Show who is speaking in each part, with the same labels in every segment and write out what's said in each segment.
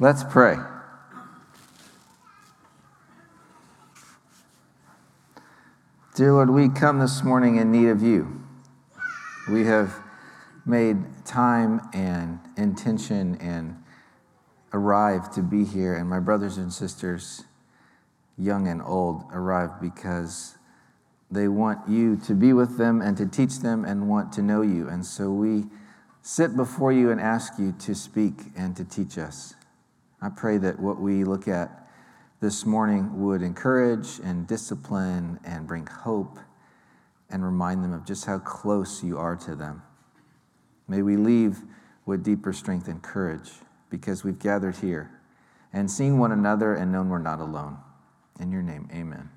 Speaker 1: Let's pray. Dear Lord, we come this morning in need of you. We have made time and intention and arrived to be here, and my brothers and sisters, young and old, arrived because they want you to be with them and to teach them and want to know you. And so we sit before you and ask you to speak and to teach us. I pray that what we look at this morning would encourage and discipline and bring hope and remind them of just how close you are to them. May we leave with deeper strength and courage because we've gathered here and seen one another and known we're not alone. In your name, amen.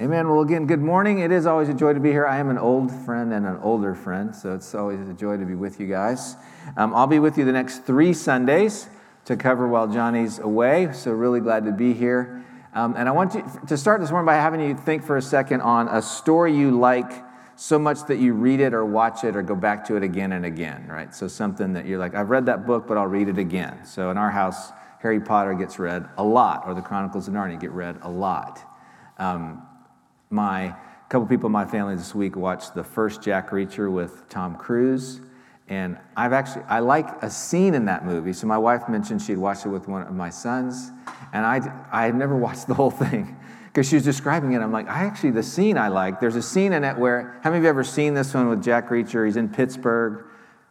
Speaker 1: Amen. Well, again, good morning. It is always a joy to be here. I am an old friend and an older friend, so it's always a joy to be with you guys. Um, I'll be with you the next three Sundays to cover while Johnny's away, so really glad to be here. Um, and I want you to start this morning by having you think for a second on a story you like so much that you read it or watch it or go back to it again and again, right? So something that you're like, I've read that book, but I'll read it again. So in our house, Harry Potter gets read a lot, or the Chronicles of Narnia get read a lot. Um, my couple people in my family this week watched the first Jack Reacher with Tom Cruise. And I've actually, I like a scene in that movie. So my wife mentioned she'd watched it with one of my sons. And I, I had never watched the whole thing because she was describing it. I'm like, I actually, the scene I like, there's a scene in it where, how many of you ever seen this one with Jack Reacher? He's in Pittsburgh.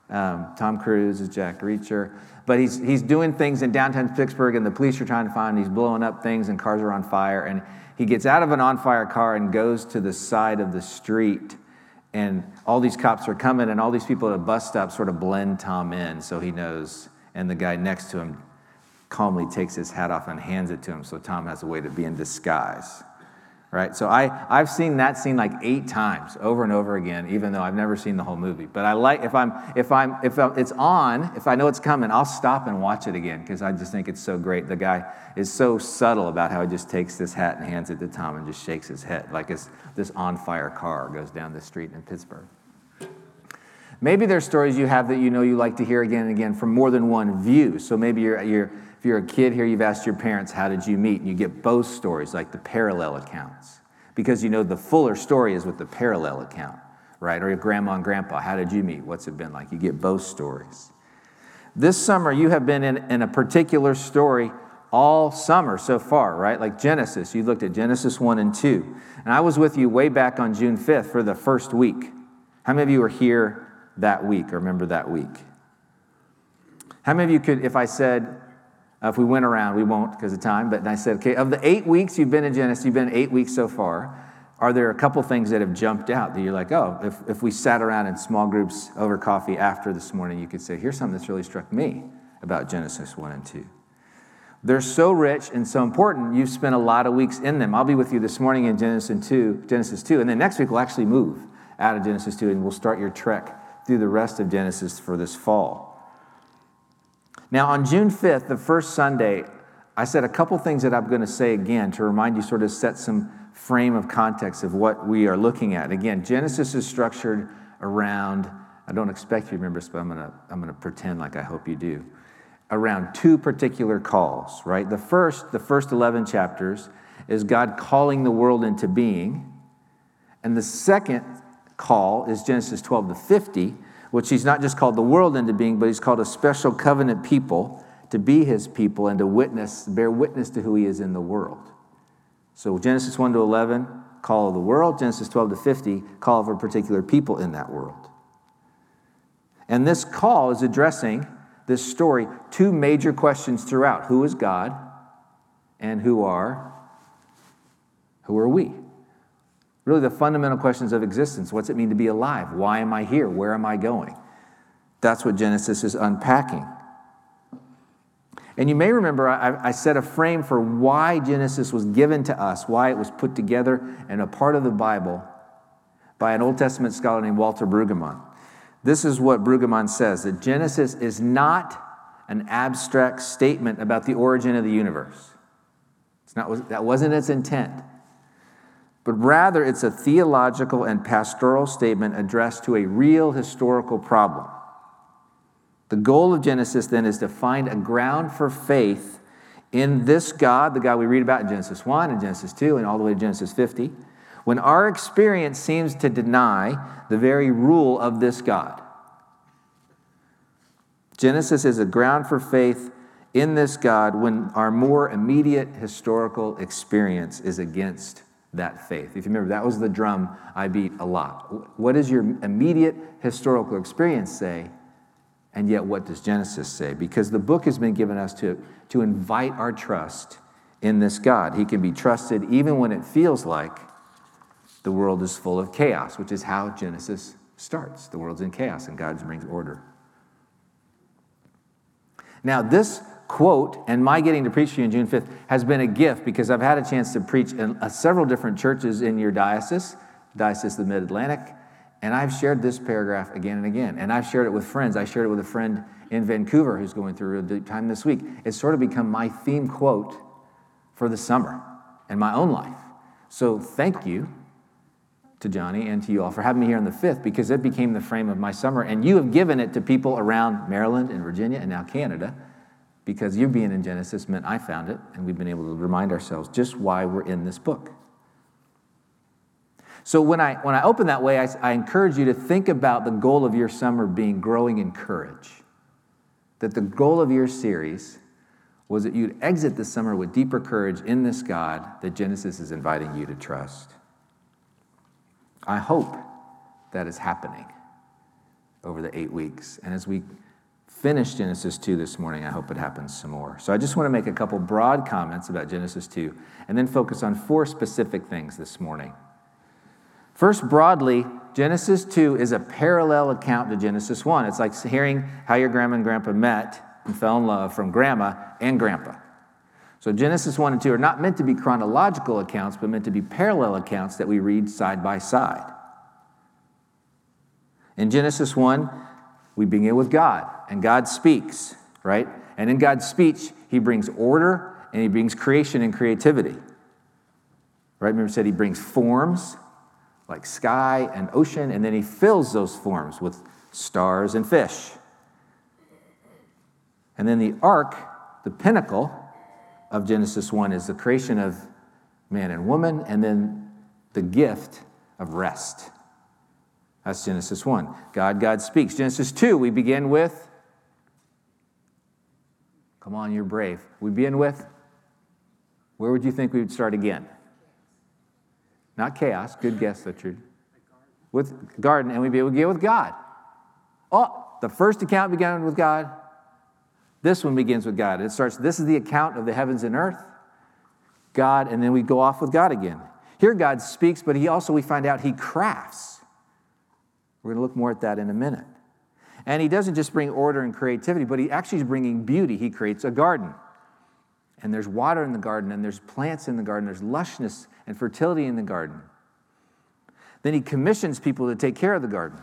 Speaker 1: Um, Tom Cruise is Jack Reacher. But he's, he's doing things in downtown Pittsburgh, and the police are trying to find him. He's blowing up things, and cars are on fire. And he gets out of an on fire car and goes to the side of the street. And all these cops are coming, and all these people at a bus stop sort of blend Tom in so he knows. And the guy next to him calmly takes his hat off and hands it to him so Tom has a way to be in disguise right? So I, I've seen that scene like eight times over and over again, even though I've never seen the whole movie. But I like, if I'm, if I'm, if it's on, if I know it's coming, I'll stop and watch it again because I just think it's so great. The guy is so subtle about how he just takes this hat and hands it to Tom and just shakes his head like it's, this on fire car goes down the street in Pittsburgh. Maybe there's stories you have that you know you like to hear again and again from more than one view. So maybe you're, you're if you're a kid here, you've asked your parents, How did you meet? And you get both stories, like the parallel accounts, because you know the fuller story is with the parallel account, right? Or your grandma and grandpa, How did you meet? What's it been like? You get both stories. This summer, you have been in, in a particular story all summer so far, right? Like Genesis, you looked at Genesis 1 and 2. And I was with you way back on June 5th for the first week. How many of you were here that week or remember that week? How many of you could, if I said, uh, if we went around, we won't because of time, but I said, okay, of the eight weeks you've been in Genesis, you've been eight weeks so far, are there a couple things that have jumped out that you're like, oh, if, if we sat around in small groups over coffee after this morning, you could say, here's something that's really struck me about Genesis 1 and 2. They're so rich and so important, you've spent a lot of weeks in them. I'll be with you this morning in Genesis 2, Genesis 2, and then next week we'll actually move out of Genesis 2 and we'll start your trek through the rest of Genesis for this fall. Now, on June 5th, the first Sunday, I said a couple things that I'm going to say again to remind you, sort of set some frame of context of what we are looking at. Again, Genesis is structured around, I don't expect you to remember this, but I'm going to, I'm going to pretend like I hope you do, around two particular calls, right? The first, the first 11 chapters, is God calling the world into being. And the second call is Genesis 12 to 50, which he's not just called the world into being, but he's called a special covenant people to be his people and to witness, bear witness to who he is in the world. So Genesis 1 to 11, call of the world. Genesis 12 to 50, call for a particular people in that world. And this call is addressing this story two major questions throughout who is God and who are who are we Really, the fundamental questions of existence what's it mean to be alive? Why am I here? Where am I going? That's what Genesis is unpacking. And you may remember I, I set a frame for why Genesis was given to us, why it was put together and a part of the Bible by an Old Testament scholar named Walter Brueggemann. This is what Brueggemann says that Genesis is not an abstract statement about the origin of the universe. It's not, that wasn't its intent but rather it's a theological and pastoral statement addressed to a real historical problem. The goal of Genesis then is to find a ground for faith in this God, the God we read about in Genesis 1 and Genesis 2 and all the way to Genesis 50, when our experience seems to deny the very rule of this God. Genesis is a ground for faith in this God when our more immediate historical experience is against that faith. If you remember, that was the drum I beat a lot. What does your immediate historical experience say? And yet, what does Genesis say? Because the book has been given us to, to invite our trust in this God. He can be trusted even when it feels like the world is full of chaos, which is how Genesis starts. The world's in chaos and God brings order. Now, this quote and my getting to preach to you on June 5th has been a gift because I've had a chance to preach in uh, several different churches in your diocese, Diocese of the Mid Atlantic, and I've shared this paragraph again and again. And I've shared it with friends. I shared it with a friend in Vancouver who's going through a deep time this week. It's sort of become my theme quote for the summer and my own life. So thank you to Johnny and to you all for having me here on the 5th because it became the frame of my summer. And you have given it to people around Maryland and Virginia and now Canada because you being in Genesis meant I found it and we've been able to remind ourselves just why we're in this book. So when I, when I open that way, I, I encourage you to think about the goal of your summer being growing in courage. That the goal of your series was that you'd exit the summer with deeper courage in this God that Genesis is inviting you to trust. I hope that is happening over the eight weeks. And as we finish Genesis 2 this morning, I hope it happens some more. So I just want to make a couple broad comments about Genesis 2 and then focus on four specific things this morning. First, broadly, Genesis 2 is a parallel account to Genesis 1. It's like hearing how your grandma and grandpa met and fell in love from grandma and grandpa. So Genesis 1 and 2 are not meant to be chronological accounts, but meant to be parallel accounts that we read side by side. In Genesis 1, we begin with God, and God speaks, right? And in God's speech, He brings order and He brings creation and creativity. Right? Remember, said He brings forms like sky and ocean, and then He fills those forms with stars and fish. And then the ark, the pinnacle, of Genesis 1 is the creation of man and woman, and then the gift of rest. That's Genesis 1. God, God speaks. Genesis 2, we begin with, come on, you're brave. We begin with, where would you think we would start again? Not chaos. Good guess, Richard. With garden, and we be able to begin with God. Oh, the first account began with God. This one begins with God. It starts, this is the account of the heavens and earth, God, and then we go off with God again. Here, God speaks, but He also, we find out, He crafts. We're going to look more at that in a minute. And He doesn't just bring order and creativity, but He actually is bringing beauty. He creates a garden. And there's water in the garden, and there's plants in the garden, there's lushness and fertility in the garden. Then He commissions people to take care of the garden,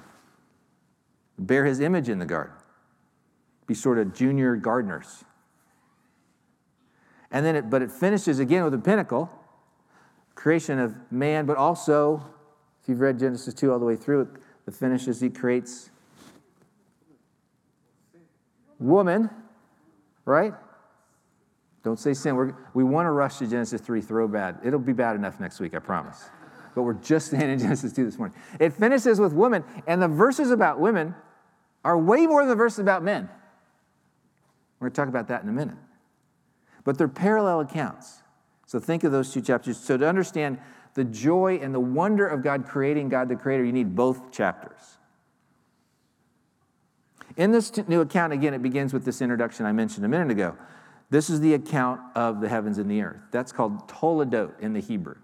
Speaker 1: bear His image in the garden be sort of junior gardeners. And then it, but it finishes again with a pinnacle, creation of man, but also, if you've read Genesis 2 all the way through, the finishes he creates woman, right? Don't say sin. We're, we want to rush to Genesis 3, throw bad. It'll be bad enough next week, I promise. But we're just in Genesis 2 this morning. It finishes with woman, and the verses about women are way more than the verses about men. We're going to talk about that in a minute. But they're parallel accounts. So think of those two chapters. So to understand the joy and the wonder of God creating God the Creator, you need both chapters. In this new account, again, it begins with this introduction I mentioned a minute ago. This is the account of the heavens and the earth. That's called Toledot in the Hebrew.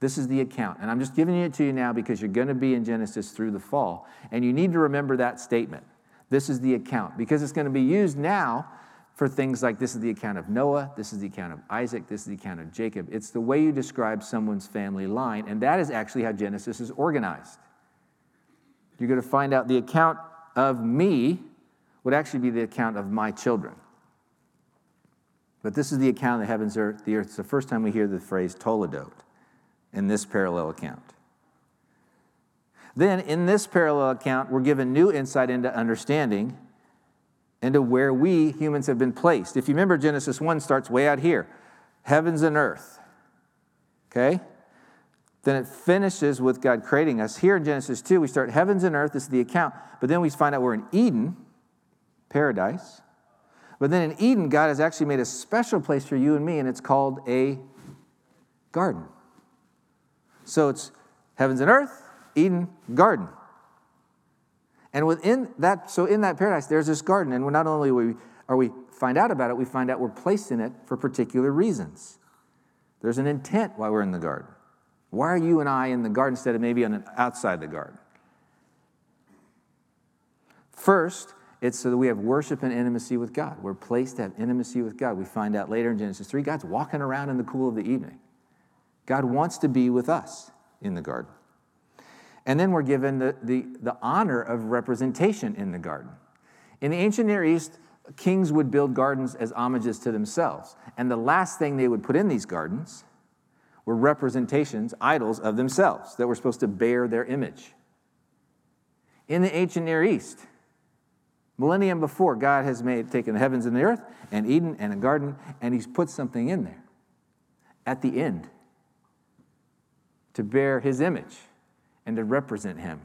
Speaker 1: This is the account. And I'm just giving it to you now because you're going to be in Genesis through the fall. And you need to remember that statement. This is the account because it's going to be used now for things like this is the account of Noah, this is the account of Isaac, this is the account of Jacob. It's the way you describe someone's family line, and that is actually how Genesis is organized. You're going to find out the account of me would actually be the account of my children. But this is the account of the heavens, earth, the earth. It's the first time we hear the phrase Toledot in this parallel account. Then, in this parallel account, we're given new insight into understanding into where we humans have been placed. If you remember, Genesis 1 starts way out here heavens and earth. Okay? Then it finishes with God creating us. Here in Genesis 2, we start heavens and earth, this is the account, but then we find out we're in Eden, paradise. But then in Eden, God has actually made a special place for you and me, and it's called a garden. So it's heavens and earth, Eden, garden. And within that, so in that paradise, there's this garden, and not only we, are we find out about it, we find out we're placed in it for particular reasons. There's an intent why we're in the garden. Why are you and I in the garden instead of maybe on an outside the garden? First, it's so that we have worship and intimacy with God. We're placed to have intimacy with God. We find out later in Genesis 3, God's walking around in the cool of the evening. God wants to be with us in the garden. And then we're given the, the, the honor of representation in the garden. In the ancient Near East, kings would build gardens as homages to themselves. And the last thing they would put in these gardens were representations, idols of themselves that were supposed to bear their image. In the ancient Near East, millennium before, God has made taken the heavens and the earth and Eden and a garden, and He's put something in there at the end to bear His image and to represent Him.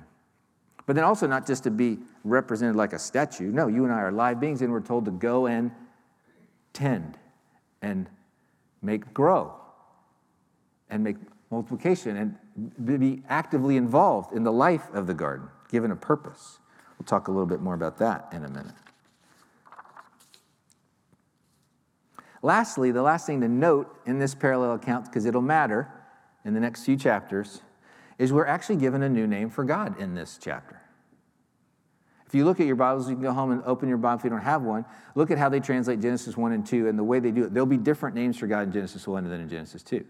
Speaker 1: But then also not just to be represented like a statue. No, you and I are live beings, and we're told to go and tend and make grow and make multiplication and be actively involved in the life of the garden, given a purpose. We'll talk a little bit more about that in a minute. Lastly, the last thing to note in this parallel account, because it'll matter in the next few chapters, is we're actually given a new name for God in this chapter. If you look at your Bibles, you can go home and open your Bible if you don't have one. Look at how they translate Genesis 1 and 2 and the way they do it. There'll be different names for God in Genesis 1 than in Genesis 2.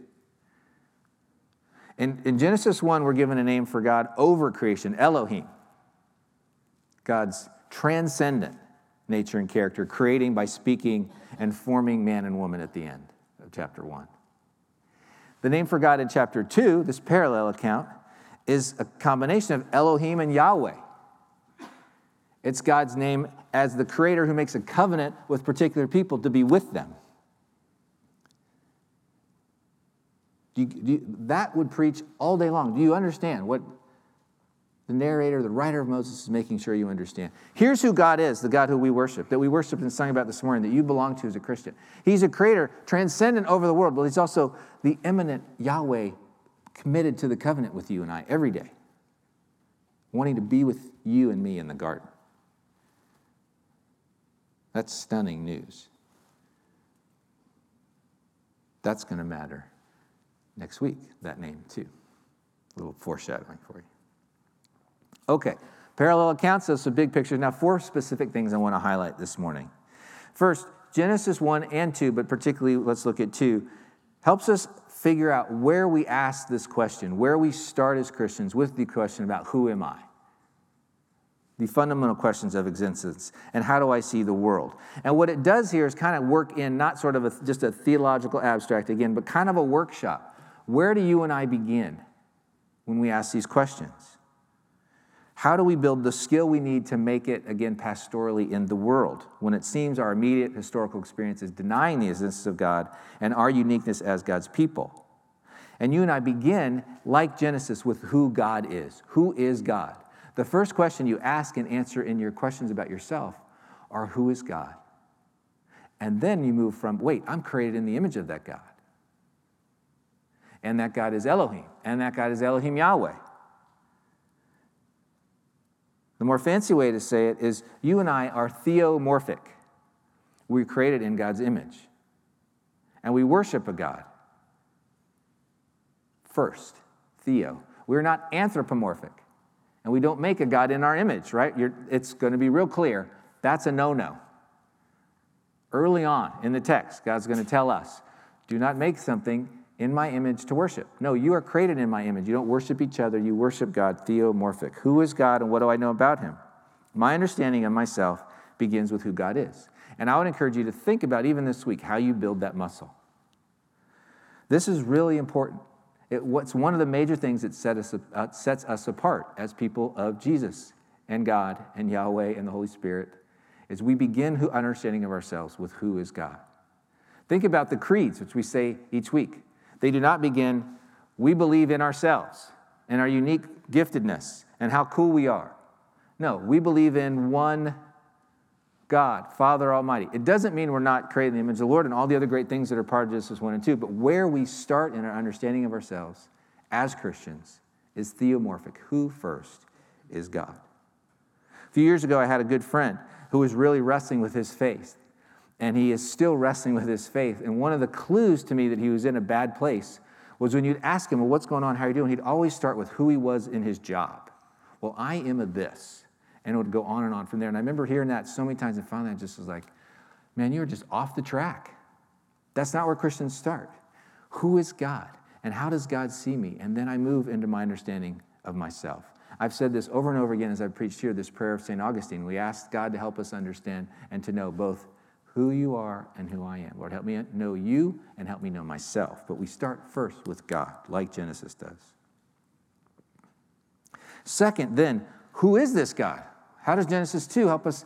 Speaker 1: In, in Genesis 1, we're given a name for God over creation, Elohim. God's transcendent nature and character, creating by speaking and forming man and woman at the end of chapter 1. The name for God in chapter 2, this parallel account, is a combination of Elohim and Yahweh. It's God's name as the creator who makes a covenant with particular people to be with them. Do you, do you, that would preach all day long. Do you understand what the narrator, the writer of Moses is making sure you understand? Here's who God is, the God who we worship, that we worship and sang about this morning, that you belong to as a Christian. He's a creator, transcendent over the world, but he's also the immanent Yahweh committed to the covenant with you and I every day, wanting to be with you and me in the garden. That's stunning news. That's going to matter next week, that name too. A little foreshadowing for you. Okay, parallel accounts, those some big pictures. Now, four specific things I want to highlight this morning. First, Genesis 1 and 2, but particularly let's look at 2, helps us figure out where we ask this question, where we start as Christians with the question about who am I? The fundamental questions of existence and how do I see the world? And what it does here is kind of work in not sort of a, just a theological abstract again, but kind of a workshop. Where do you and I begin when we ask these questions? How do we build the skill we need to make it, again, pastorally in the world when it seems our immediate historical experience is denying the existence of God and our uniqueness as God's people? And you and I begin, like Genesis, with who God is. Who is God? The first question you ask and answer in your questions about yourself are who is God? And then you move from, wait, I'm created in the image of that God. And that God is Elohim. And that God is Elohim Yahweh. The more fancy way to say it is you and I are theomorphic. We're created in God's image. And we worship a God. First, theo. We're not anthropomorphic. And we don't make a God in our image, right? You're, it's going to be real clear. That's a no no. Early on in the text, God's going to tell us do not make something in my image to worship. No, you are created in my image. You don't worship each other, you worship God, theomorphic. Who is God and what do I know about him? My understanding of myself begins with who God is. And I would encourage you to think about, even this week, how you build that muscle. This is really important. It, what's one of the major things that set us, uh, sets us apart as people of Jesus and God and Yahweh and the Holy Spirit is we begin understanding of ourselves with who is God. Think about the creeds, which we say each week. They do not begin, we believe in ourselves and our unique giftedness and how cool we are. No, we believe in one God, Father Almighty. It doesn't mean we're not created in the image of the Lord and all the other great things that are part of Genesis 1 and 2, but where we start in our understanding of ourselves as Christians is theomorphic. Who first is God? A few years ago, I had a good friend who was really wrestling with his faith, and he is still wrestling with his faith. And one of the clues to me that he was in a bad place was when you'd ask him, Well, what's going on? How are you doing? He'd always start with who he was in his job. Well, I am a this. And it would go on and on from there. And I remember hearing that so many times, and finally I just was like, Man, you're just off the track. That's not where Christians start. Who is God? And how does God see me? And then I move into my understanding of myself. I've said this over and over again as I've preached here this prayer of St. Augustine. We ask God to help us understand and to know both who you are and who I am. Lord, help me know you and help me know myself. But we start first with God, like Genesis does. Second, then, who is this God? How does Genesis 2 help us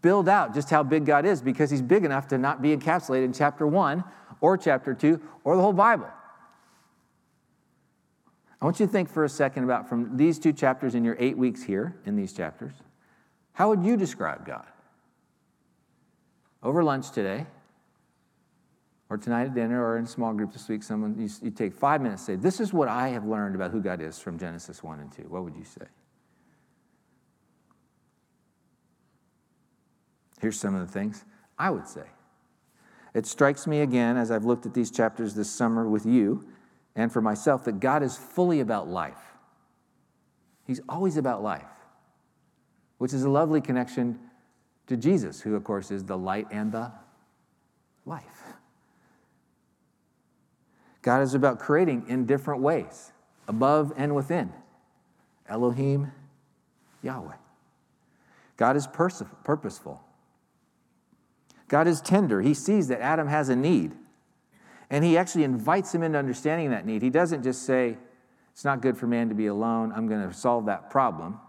Speaker 1: build out just how big God is? Because he's big enough to not be encapsulated in chapter 1 or chapter 2 or the whole Bible. I want you to think for a second about from these two chapters in your eight weeks here in these chapters, how would you describe God? Over lunch today, or tonight at dinner, or in small group this week, someone you, you take five minutes say, This is what I have learned about who God is from Genesis 1 and 2. What would you say? Here's some of the things I would say. It strikes me again as I've looked at these chapters this summer with you and for myself that God is fully about life. He's always about life, which is a lovely connection to Jesus, who, of course, is the light and the life. God is about creating in different ways, above and within. Elohim, Yahweh. God is pers- purposeful. God is tender. He sees that Adam has a need. And he actually invites him into understanding that need. He doesn't just say, It's not good for man to be alone. I'm going to solve that problem.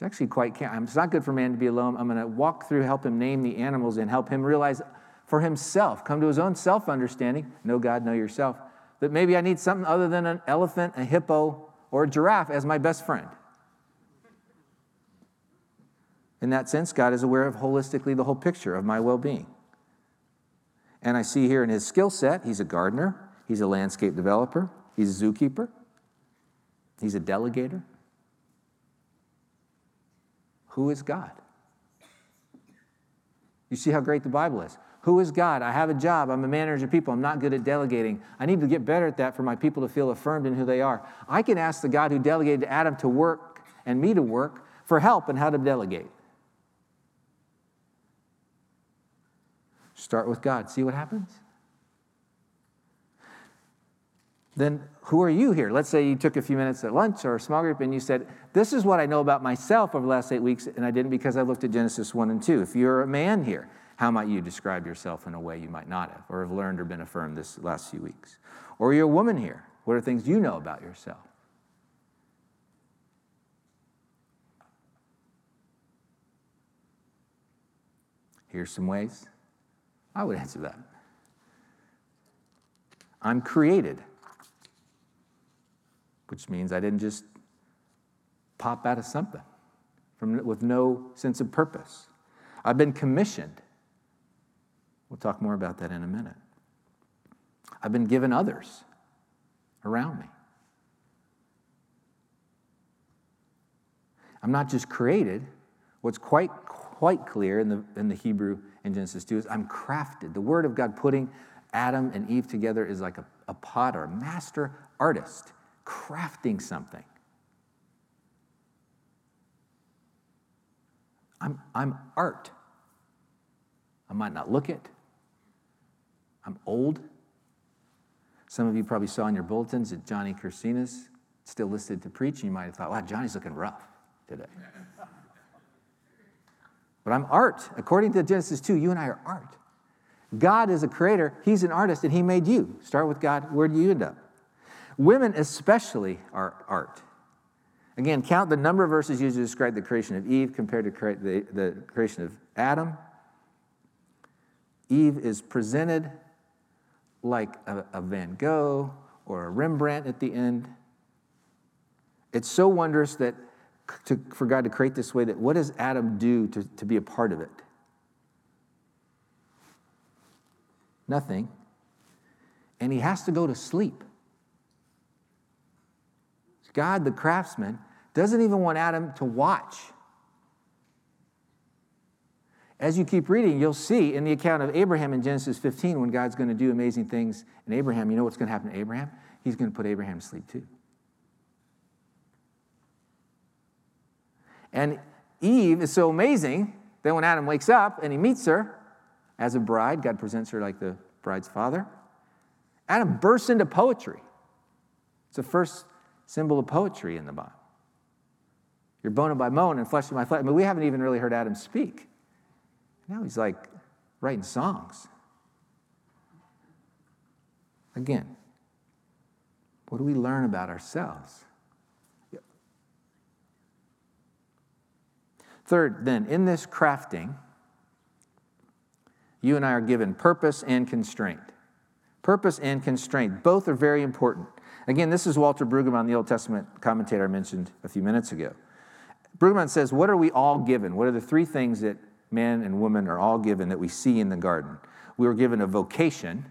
Speaker 1: It's actually quite, it's not good for man to be alone. I'm going to walk through, help him name the animals, and help him realize for himself, come to his own self understanding, know God, know yourself, that maybe I need something other than an elephant, a hippo, or a giraffe as my best friend. In that sense, God is aware of holistically the whole picture of my well being. And I see here in his skill set, he's a gardener, he's a landscape developer, he's a zookeeper, he's a delegator. Who is God? You see how great the Bible is. Who is God? I have a job. I'm a manager of people. I'm not good at delegating. I need to get better at that for my people to feel affirmed in who they are. I can ask the God who delegated Adam to work and me to work for help in how to delegate. Start with God, see what happens. Then who are you here? Let's say you took a few minutes at lunch or a small group and you said, This is what I know about myself over the last eight weeks, and I didn't because I looked at Genesis 1 and 2. If you're a man here, how might you describe yourself in a way you might not have or have learned or been affirmed this last few weeks? Or you're a woman here. What are things you know about yourself? Here's some ways I would answer that. I'm created, which means I didn't just pop out of something from, with no sense of purpose. I've been commissioned. We'll talk more about that in a minute. I've been given others around me. I'm not just created. What's quite quite clear in the, in the Hebrew in Genesis 2 is I'm crafted. The word of God putting Adam and Eve together is like a, a potter, a master artist, crafting something. I'm, I'm art. I might not look it. I'm old. Some of you probably saw in your bulletins that Johnny Kirsinas still listed to preach. And you might have thought, wow, Johnny's looking rough today. But I'm art. According to Genesis 2, you and I are art. God is a creator, He's an artist, and He made you. Start with God, where do you end up? Women, especially, are art. Again, count the number of verses used to describe the creation of Eve compared to the, the creation of Adam. Eve is presented like a, a Van Gogh or a Rembrandt at the end. It's so wondrous that to, for God to create this way that what does Adam do to, to be a part of it? Nothing. And he has to go to sleep. God, the craftsman, doesn't even want Adam to watch. As you keep reading, you'll see in the account of Abraham in Genesis 15 when God's going to do amazing things in Abraham, you know what's going to happen to Abraham? He's going to put Abraham to sleep too. And Eve is so amazing that when Adam wakes up and he meets her as a bride, God presents her like the bride's father. Adam bursts into poetry. It's the first symbol of poetry in the Bible. You're bone by bone and flesh of my flesh. I mean, we haven't even really heard Adam speak. Now he's like writing songs. Again, what do we learn about ourselves? Third, then, in this crafting, you and I are given purpose and constraint. Purpose and constraint, both are very important. Again, this is Walter Brueggemann, the Old Testament commentator I mentioned a few minutes ago. Brueggemann says, What are we all given? What are the three things that men and women are all given that we see in the garden? We were given a vocation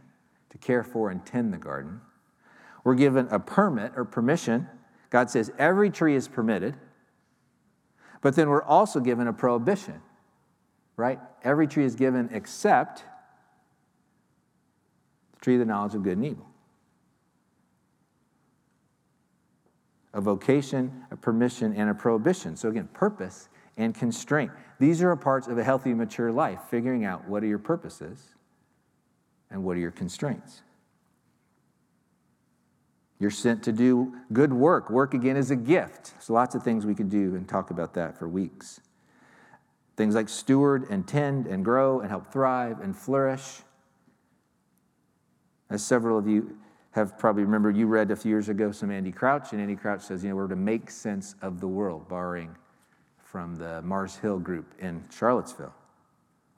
Speaker 1: to care for and tend the garden. We're given a permit or permission. God says every tree is permitted. But then we're also given a prohibition, right? Every tree is given except the tree of the knowledge of good and evil. A vocation, a permission, and a prohibition. So, again, purpose and constraint. These are parts of a healthy, mature life, figuring out what are your purposes and what are your constraints. You're sent to do good work. Work, again, is a gift. So, lots of things we could do and talk about that for weeks. Things like steward and tend and grow and help thrive and flourish. As several of you have probably remember you read a few years ago some Andy Crouch, and Andy Crouch says, you know, we're to make sense of the world, borrowing from the Mars Hill group in Charlottesville.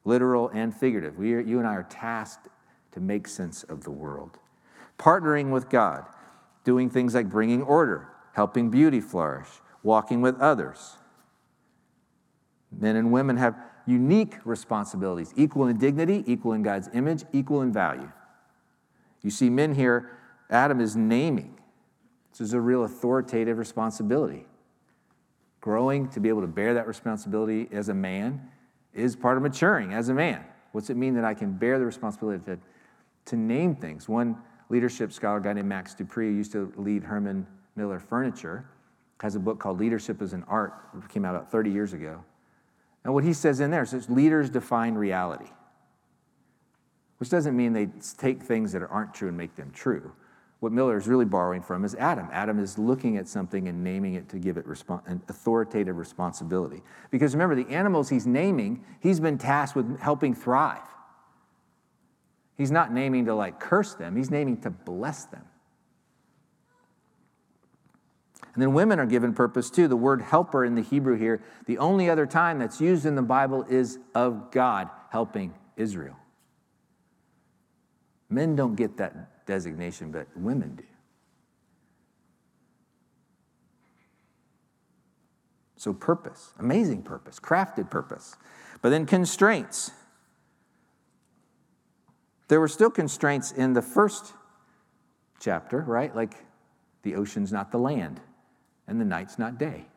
Speaker 1: Literal and figurative. We are, you and I are tasked to make sense of the world. Partnering with God, doing things like bringing order, helping beauty flourish, walking with others. Men and women have unique responsibilities, equal in dignity, equal in God's image, equal in value. You see men here Adam is naming. This is a real authoritative responsibility. Growing to be able to bear that responsibility as a man is part of maturing as a man. What's it mean that I can bear the responsibility to, to name things? One leadership scholar, guy named Max De Pree, used to lead Herman Miller Furniture, has a book called Leadership Is an Art, it came out about 30 years ago. And what he says in there is leaders define reality, which doesn't mean they take things that aren't true and make them true what Miller is really borrowing from is Adam. Adam is looking at something and naming it to give it an authoritative responsibility. Because remember, the animals he's naming, he's been tasked with helping thrive. He's not naming to like curse them, he's naming to bless them. And then women are given purpose too. The word helper in the Hebrew here, the only other time that's used in the Bible is of God helping Israel. Men don't get that designation, but women do. So, purpose, amazing purpose, crafted purpose. But then constraints. There were still constraints in the first chapter, right? Like the ocean's not the land, and the night's not day.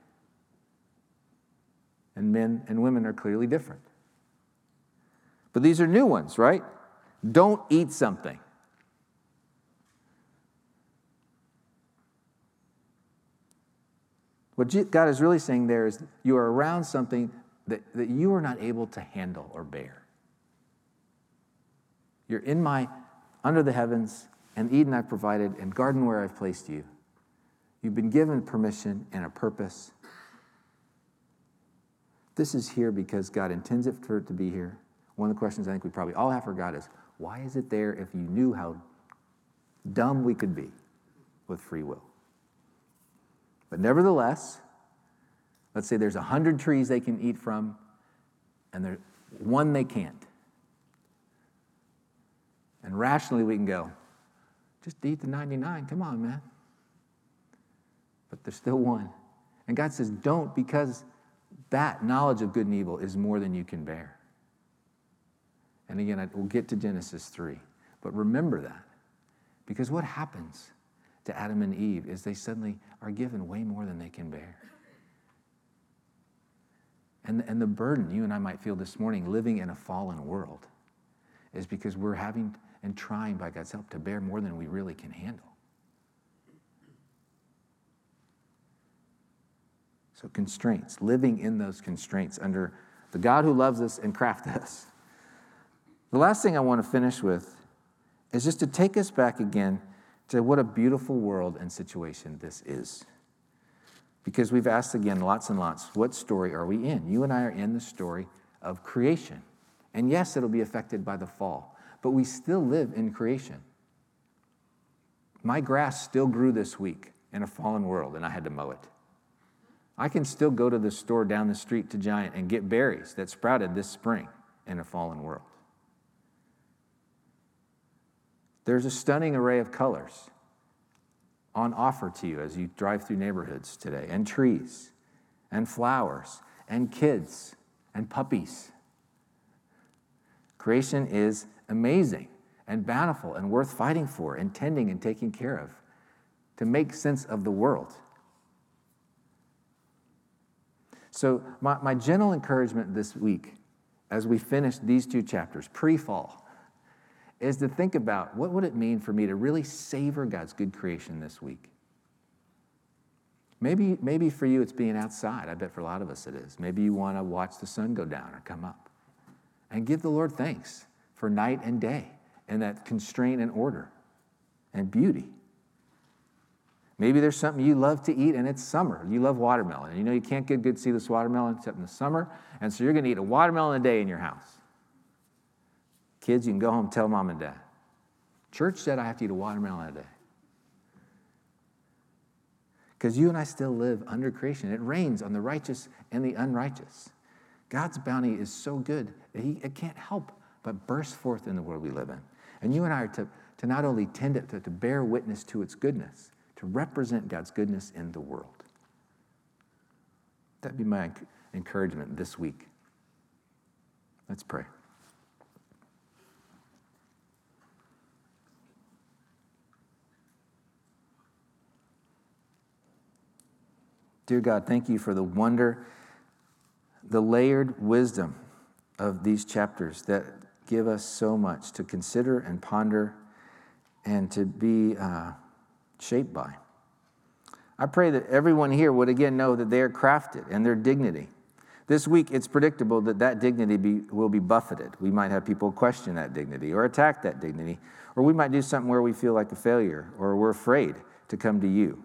Speaker 1: And men and women are clearly different. But these are new ones, right? Don't eat something. What God is really saying there is you are around something that, that you are not able to handle or bear. You're in my, under the heavens, and Eden I've provided, and garden where I've placed you. You've been given permission and a purpose. This is here because God intends it for it to be here. One of the questions I think we probably all have for God is why is it there if you knew how dumb we could be with free will? But nevertheless, Let's say there's 100 trees they can eat from, and there's one they can't. And rationally, we can go, just eat the 99. Come on, man. But there's still one. And God says, don't, because that knowledge of good and evil is more than you can bear. And again, we'll get to Genesis 3. But remember that. Because what happens to Adam and Eve is they suddenly are given way more than they can bear. And, and the burden you and I might feel this morning living in a fallen world is because we're having and trying by God's help to bear more than we really can handle. So, constraints, living in those constraints under the God who loves us and crafted us. The last thing I want to finish with is just to take us back again to what a beautiful world and situation this is. Because we've asked again lots and lots, what story are we in? You and I are in the story of creation. And yes, it'll be affected by the fall, but we still live in creation. My grass still grew this week in a fallen world, and I had to mow it. I can still go to the store down the street to Giant and get berries that sprouted this spring in a fallen world. There's a stunning array of colors on offer to you as you drive through neighborhoods today, and trees, and flowers, and kids, and puppies. Creation is amazing and bountiful and worth fighting for and tending and taking care of to make sense of the world. So, my, my gentle encouragement this week as we finish these two chapters, pre fall, is to think about what would it mean for me to really savor God's good creation this week? Maybe, maybe for you it's being outside. I bet for a lot of us it is. Maybe you want to watch the sun go down or come up. And give the Lord thanks for night and day and that constraint and order and beauty. Maybe there's something you love to eat and it's summer. You love watermelon. You know you can't get good seedless watermelon except in the summer. And so you're going to eat a watermelon a day in your house. Kids, you can go home and tell mom and dad. Church said I have to eat a watermelon a day. Because you and I still live under creation. It rains on the righteous and the unrighteous. God's bounty is so good that he, it can't help but burst forth in the world we live in. And you and I are to, to not only tend it, to, to bear witness to its goodness, to represent God's goodness in the world. That'd be my encouragement this week. Let's pray. Dear God, thank you for the wonder, the layered wisdom of these chapters that give us so much to consider and ponder and to be uh, shaped by. I pray that everyone here would again know that they are crafted and their dignity. This week, it's predictable that that dignity be, will be buffeted. We might have people question that dignity or attack that dignity, or we might do something where we feel like a failure or we're afraid to come to you.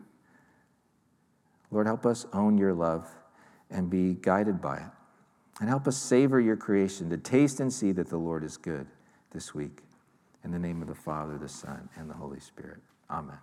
Speaker 1: Lord, help us own your love and be guided by it. And help us savor your creation, to taste and see that the Lord is good this week. In the name of the Father, the Son, and the Holy Spirit. Amen.